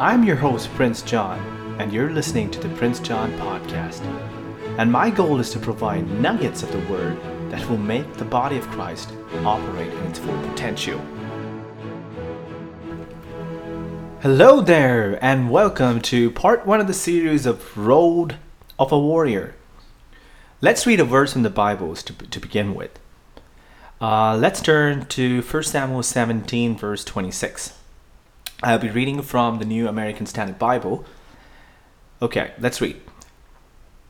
I'm your host, Prince John, and you're listening to the Prince John Podcast. And my goal is to provide nuggets of the Word that will make the body of Christ operate in its full potential. Hello there, and welcome to part one of the series of Road of a Warrior. Let's read a verse in the Bibles to, to begin with. Uh, let's turn to 1 Samuel 17, verse 26. I'll be reading from the New American Standard Bible. Okay, let's read.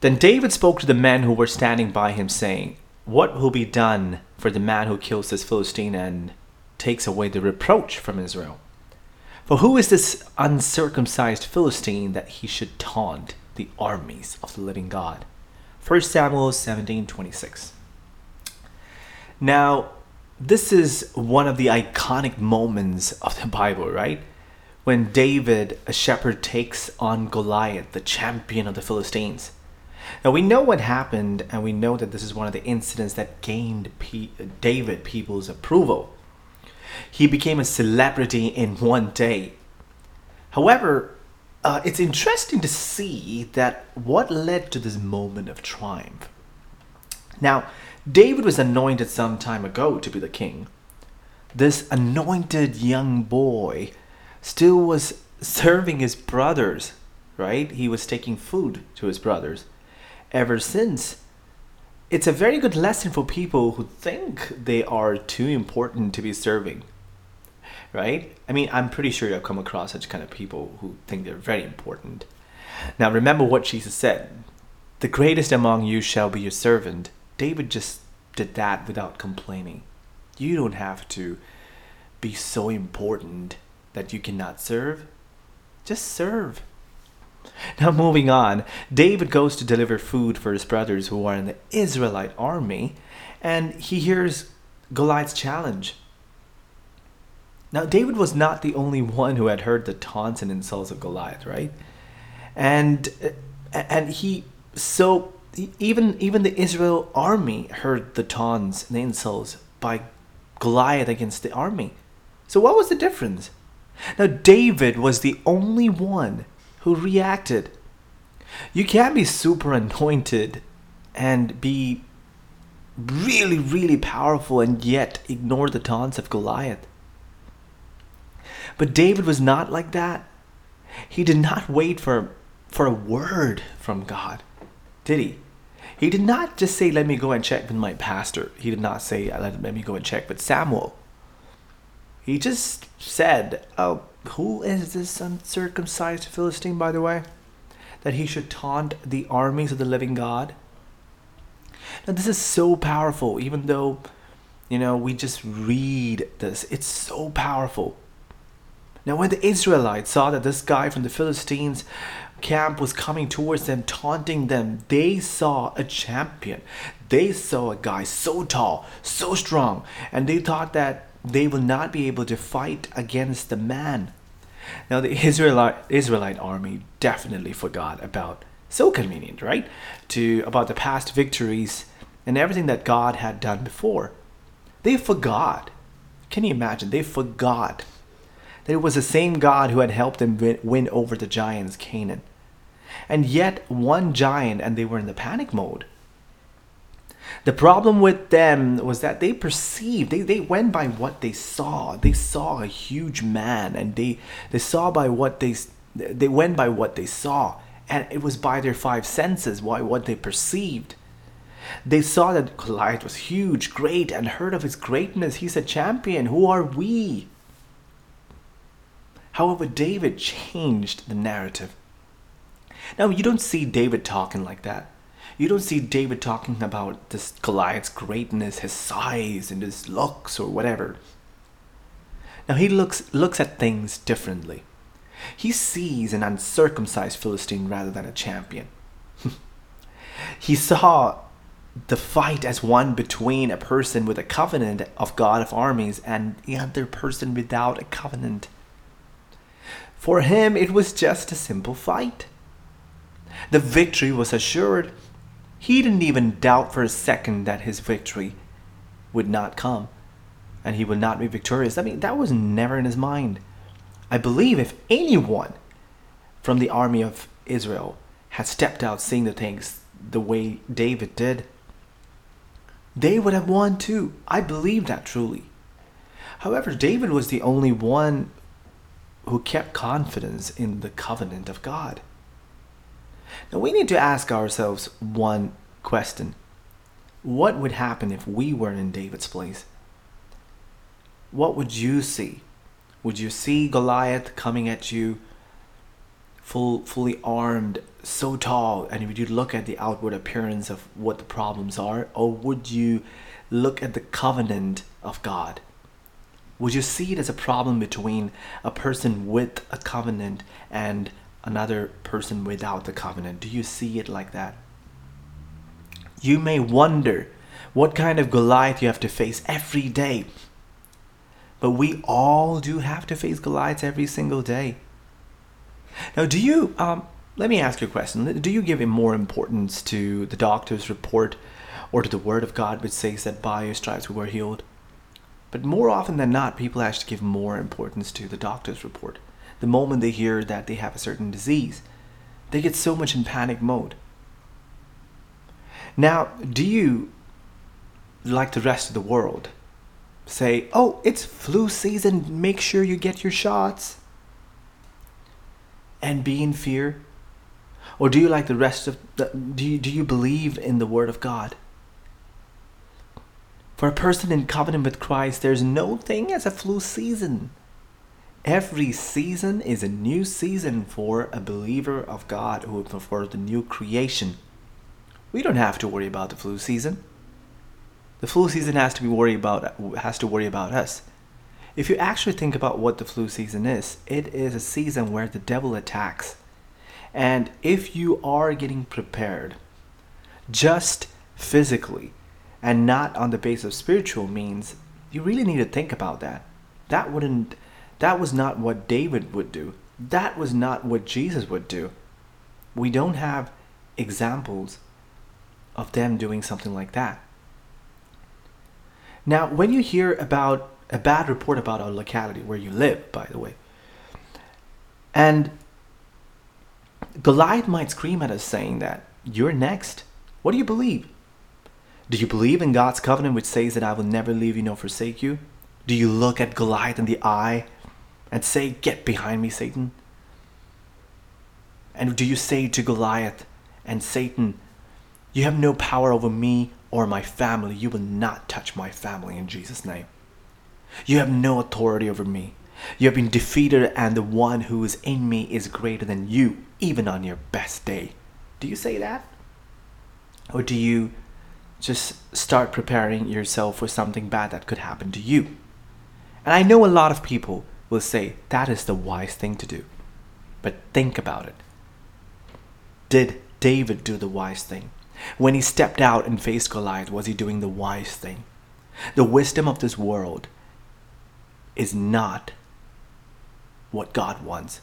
Then David spoke to the men who were standing by him, saying, What will be done for the man who kills this Philistine and takes away the reproach from Israel? For who is this uncircumcised Philistine that he should taunt the armies of the living God? 1 Samuel 17 26. Now, this is one of the iconic moments of the Bible, right? When David, a shepherd, takes on Goliath, the champion of the Philistines. Now, we know what happened, and we know that this is one of the incidents that gained P- David people's approval. He became a celebrity in one day. However, uh, it's interesting to see that what led to this moment of triumph. Now, David was anointed some time ago to be the king. This anointed young boy still was serving his brothers, right? He was taking food to his brothers ever since. It's a very good lesson for people who think they are too important to be serving, right? I mean, I'm pretty sure you've come across such kind of people who think they're very important. Now, remember what Jesus said The greatest among you shall be your servant. David just did that without complaining. You don't have to be so important that you cannot serve. Just serve. Now, moving on, David goes to deliver food for his brothers who are in the Israelite army, and he hears Goliath's challenge. Now, David was not the only one who had heard the taunts and insults of Goliath, right? And uh, and he so even even the Israel army heard the taunts and the insults by Goliath against the army. So what was the difference? Now David was the only one who reacted. You can't be super anointed and be really really powerful and yet ignore the taunts of Goliath. But David was not like that. He did not wait for for a word from God. Did he? He did not just say, Let me go and check with my pastor. He did not say, Let, me go and check with Samuel. He just said, Oh, who is this uncircumcised Philistine, by the way? That he should taunt the armies of the living God? Now, this is so powerful, even though, you know, we just read this. It's so powerful. Now, when the Israelites saw that this guy from the Philistines camp was coming towards them, taunting them. They saw a champion. They saw a guy so tall, so strong, and they thought that they will not be able to fight against the man. Now, the Israelite, Israelite army definitely forgot about, so convenient, right? To about the past victories and everything that God had done before. They forgot. Can you imagine? They forgot that it was the same God who had helped them win over the giants Canaan. And yet, one giant, and they were in the panic mode. The problem with them was that they perceived, they, they went by what they saw. They saw a huge man, and they, they saw by what they, they went by what they saw. And it was by their five senses, why what they perceived. They saw that Goliath was huge, great, and heard of his greatness. He's a champion. Who are we? However, David changed the narrative. Now, you don't see David talking like that. You don't see David talking about this Goliath's greatness, his size, and his looks, or whatever. Now, he looks, looks at things differently. He sees an uncircumcised Philistine rather than a champion. he saw the fight as one between a person with a covenant of God of armies and the other person without a covenant. For him, it was just a simple fight. The victory was assured. He didn't even doubt for a second that his victory would not come and he would not be victorious. I mean, that was never in his mind. I believe if anyone from the army of Israel had stepped out seeing the things the way David did, they would have won too. I believe that truly. However, David was the only one who kept confidence in the covenant of God. Now we need to ask ourselves one question What would happen if we were in David's place? What would you see? Would you see Goliath coming at you full, fully armed, so tall, and would you look at the outward appearance of what the problems are? Or would you look at the covenant of God? Would you see it as a problem between a person with a covenant and another person without the covenant? Do you see it like that? You may wonder what kind of Goliath you have to face every day. But we all do have to face Goliaths every single day. Now, do you, um, let me ask you a question. Do you give more importance to the doctor's report or to the word of God, which says that by your stripes we were healed? But more often than not, people actually give more importance to the doctor's report. The moment they hear that they have a certain disease, they get so much in panic mode. Now, do you, like the rest of the world, say, oh, it's flu season, make sure you get your shots? And be in fear? Or do you like the rest of the, do you, do you believe in the word of God? For a person in covenant with Christ, there's no thing as a flu season. Every season is a new season for a believer of God who for the new creation. We don't have to worry about the flu season. The flu season has to be worry about has to worry about us. If you actually think about what the flu season is, it is a season where the devil attacks. And if you are getting prepared just physically and not on the base of spiritual means, you really need to think about that. That wouldn't that was not what David would do. That was not what Jesus would do. We don't have examples of them doing something like that. Now, when you hear about a bad report about a locality where you live, by the way, and Goliath might scream at us saying that, You're next. What do you believe? Do you believe in God's covenant which says that I will never leave you nor forsake you? Do you look at Goliath in the eye and say, Get behind me, Satan? And do you say to Goliath and Satan, You have no power over me or my family. You will not touch my family in Jesus' name. You have no authority over me. You have been defeated, and the one who is in me is greater than you, even on your best day. Do you say that? Or do you just start preparing yourself for something bad that could happen to you? And I know a lot of people will say that is the wise thing to do. But think about it. Did David do the wise thing? When he stepped out and faced Goliath, was he doing the wise thing? The wisdom of this world is not what God wants.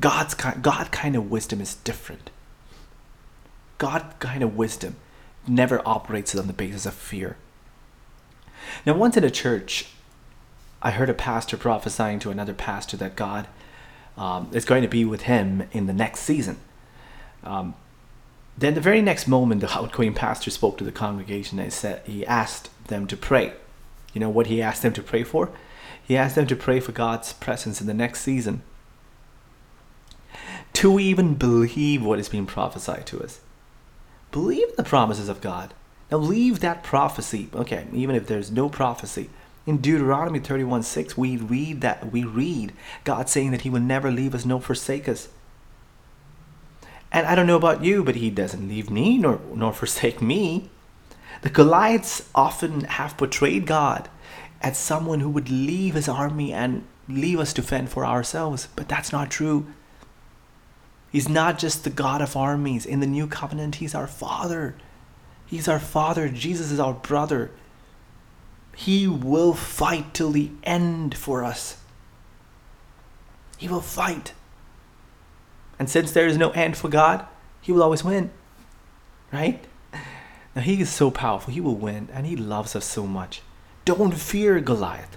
God's kind, God kind of wisdom is different. God kind of wisdom never operates on the basis of fear. Now, once in a church, I heard a pastor prophesying to another pastor that God um, is going to be with him in the next season. Um, then the very next moment, the outgoing pastor spoke to the congregation and said he asked them to pray. You know what he asked them to pray for? He asked them to pray for God's presence in the next season. To even believe what is being prophesied to us. Believe the promises of God. Now leave that prophecy. Okay, even if there's no prophecy. In Deuteronomy 31 6, we read that we read God saying that He will never leave us nor forsake us. And I don't know about you, but he doesn't leave me nor, nor forsake me. The Goliaths often have portrayed God as someone who would leave his army and leave us to fend for ourselves, but that's not true. He's not just the God of armies. In the new covenant, he's our Father. He's our Father. Jesus is our brother. He will fight till the end for us. He will fight. And since there is no end for God, he will always win. Right? Now he is so powerful, he will win, and he loves us so much. Don't fear Goliath.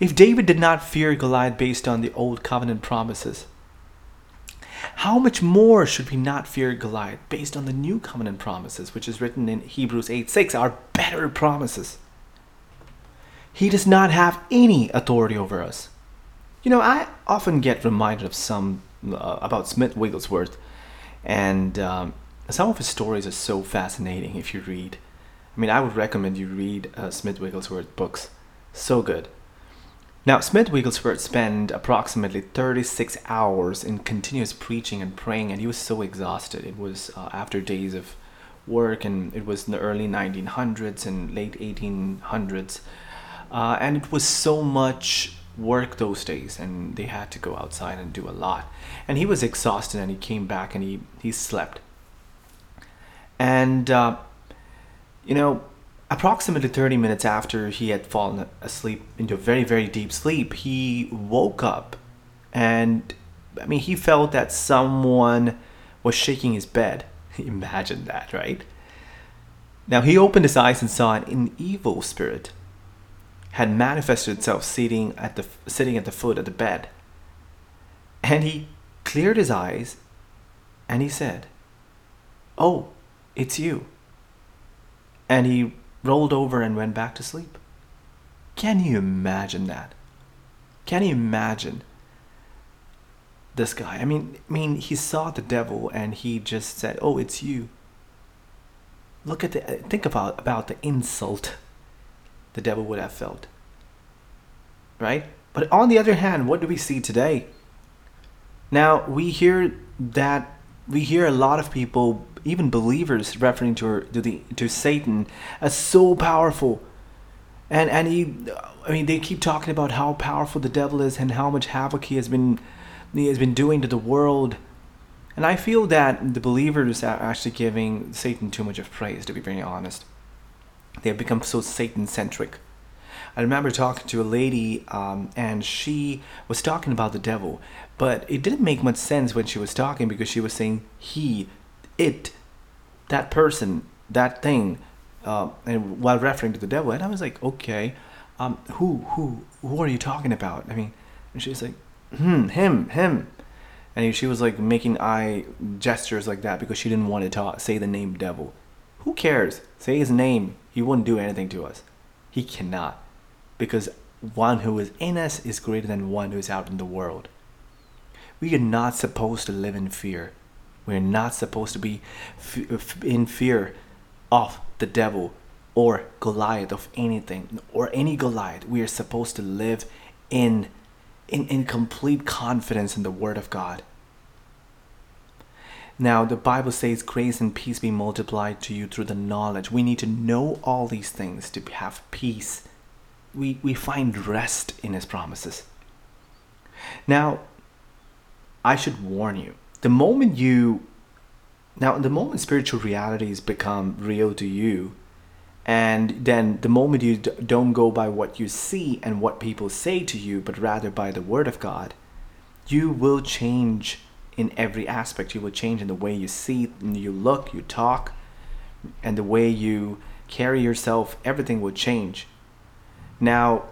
If David did not fear Goliath based on the old covenant promises, how much more should we not fear Goliath based on the new covenant promises, which is written in Hebrews 8 6, are better promises? He does not have any authority over us. You know, I often get reminded of some uh, about Smith Wigglesworth, and um, some of his stories are so fascinating if you read. I mean, I would recommend you read uh, Smith Wigglesworth books. So good. Now, Smith Wigglesworth spent approximately 36 hours in continuous preaching and praying, and he was so exhausted. It was uh, after days of work, and it was in the early 1900s and late 1800s. Uh, and it was so much work those days, and they had to go outside and do a lot. And he was exhausted, and he came back and he, he slept. And, uh, you know, approximately 30 minutes after he had fallen asleep into a very, very deep sleep, he woke up and, I mean, he felt that someone was shaking his bed. Imagine that, right? Now he opened his eyes and saw an evil spirit had manifested itself sitting at the sitting at the foot of the bed. And he cleared his eyes and he said, "Oh, it's you." And he rolled over and went back to sleep. Can you imagine that? Can you imagine this guy? I mean, I mean, he saw the devil and he just said, "Oh, it's you." Look at the think about about the insult the devil would have felt. Right? But on the other hand, what do we see today? Now, we hear that we hear a lot of people, even believers, referring to to the to Satan as so powerful. And and he I mean they keep talking about how powerful the devil is and how much havoc he has been he has been doing to the world. And I feel that the believers are actually giving Satan too much of praise, to be very honest. They have become so Satan centric. I remember talking to a lady, um, and she was talking about the devil, but it didn't make much sense when she was talking because she was saying he, it, that person, that thing, uh, and while referring to the devil, and I was like, okay, um, who, who, who are you talking about? I mean, and she's like, hmm, him, him, and she was like making eye gestures like that because she didn't want to talk, say the name devil. Who cares? Say his name. He wouldn't do anything to us. He cannot. Because one who is in us is greater than one who is out in the world. We are not supposed to live in fear. We are not supposed to be in fear of the devil or Goliath of anything or any Goliath. We are supposed to live in, in, in complete confidence in the Word of God. Now, the Bible says, Grace and peace be multiplied to you through the knowledge. We need to know all these things to have peace. We, we find rest in His promises. Now, I should warn you the moment you, now, the moment spiritual realities become real to you, and then the moment you don't go by what you see and what people say to you, but rather by the Word of God, you will change in every aspect. You will change in the way you see, you look, you talk, and the way you carry yourself. Everything will change. Now,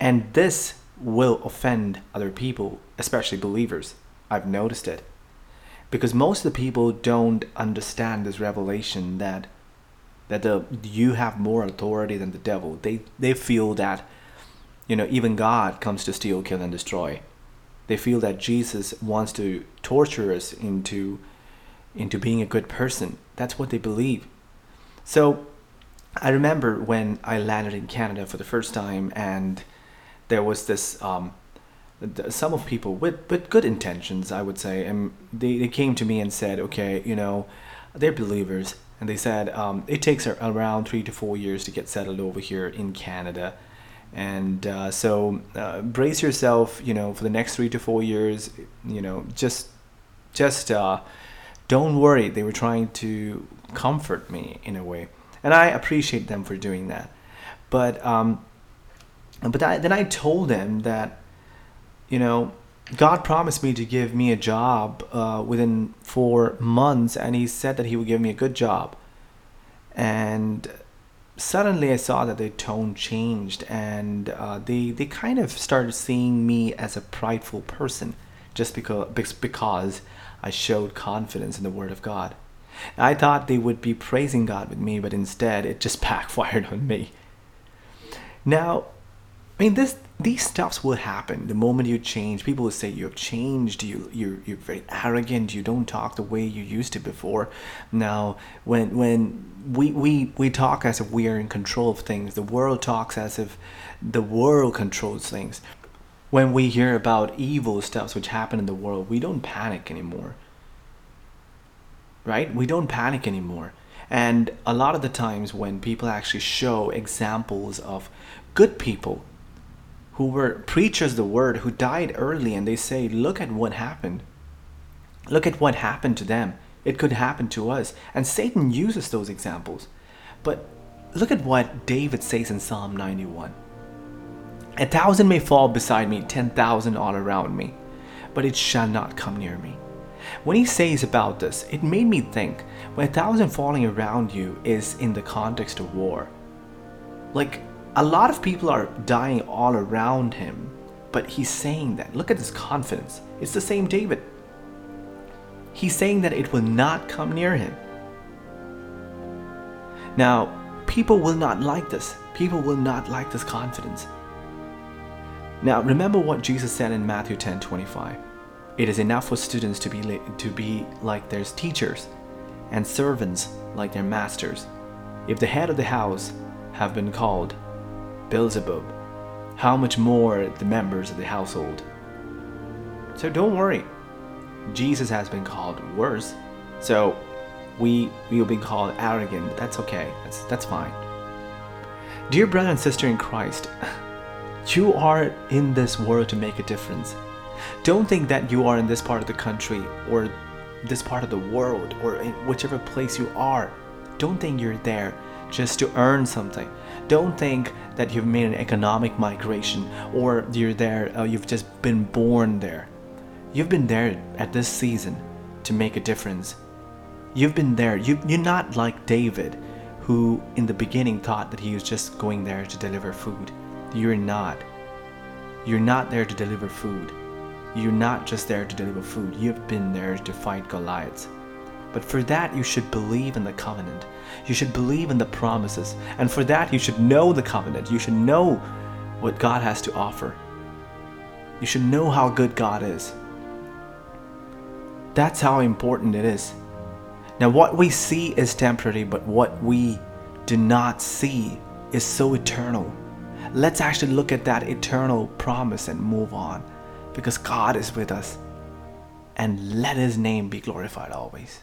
and this will offend other people, especially believers. I've noticed it. Because most of the people don't understand this revelation that that the you have more authority than the devil. They they feel that you know even God comes to steal, kill, and destroy. They feel that Jesus wants to torture us into into being a good person. That's what they believe. So I remember when I landed in Canada for the first time, and there was this um, some of people with with good intentions, I would say, and they, they came to me and said, okay, you know, they're believers, and they said um, it takes around three to four years to get settled over here in Canada and uh, so uh, brace yourself you know for the next three to four years you know just just uh, don't worry. They were trying to comfort me in a way. And i appreciate them for doing that. But um, but I, then i told them that you know god promised me to give me a job uh, within four months and he said that he would give me a good job. And suddenly I saw that their tone changed and uh, they, they kind of started seeing me as a prideful person. just because because I showed confidence in the Word of God. I thought they would be praising God with me, but instead it just backfired on me. Now, I mean, this these stuffs will happen the moment you change. People will say you have changed. You you're you're very arrogant. You don't talk the way you used to before. Now, when when we we we talk as if we are in control of things, the world talks as if the world controls things. When we hear about evil stuffs which happen in the world, we don't panic anymore. Right? We don't panic anymore. And a lot of the times when people actually show examples of good people who were preachers the word who died early and they say look at what happened. Look at what happened to them. It could happen to us. And satan uses those examples. But look at what david says in psalm 91 a thousand may fall beside me ten thousand all around me but it shall not come near me. When he says about this it made me think when a thousand falling around you is in the context of war. Like a lot of people are dying all around him, but he's saying that. Look at his confidence. It's the same David. He's saying that it will not come near him. Now, people will not like this. People will not like this confidence. Now, remember what Jesus said in Matthew 10 25. It is enough for students to be, to be like their teachers and servants like their masters. If the head of the house have been called Beelzebub, how much more the members of the household. So don't worry, Jesus has been called worse. So we will be called arrogant. That's okay. That's that's fine. Dear brother and sister in Christ, you are in this world to make a difference. Don't think that you are in this part of the country or this part of the world or in whichever place you are. Don't think you're there just to earn something. Don't think that you've made an economic migration or you're there, uh, you've just been born there. You've been there at this season to make a difference. You've been there. You, you're not like David, who in the beginning thought that he was just going there to deliver food. You're not. You're not there to deliver food. You're not just there to deliver food. You've been there to fight Goliaths. But for that, you should believe in the covenant. You should believe in the promises. And for that, you should know the covenant. You should know what God has to offer. You should know how good God is. That's how important it is. Now, what we see is temporary, but what we do not see is so eternal. Let's actually look at that eternal promise and move on because God is with us. And let His name be glorified always.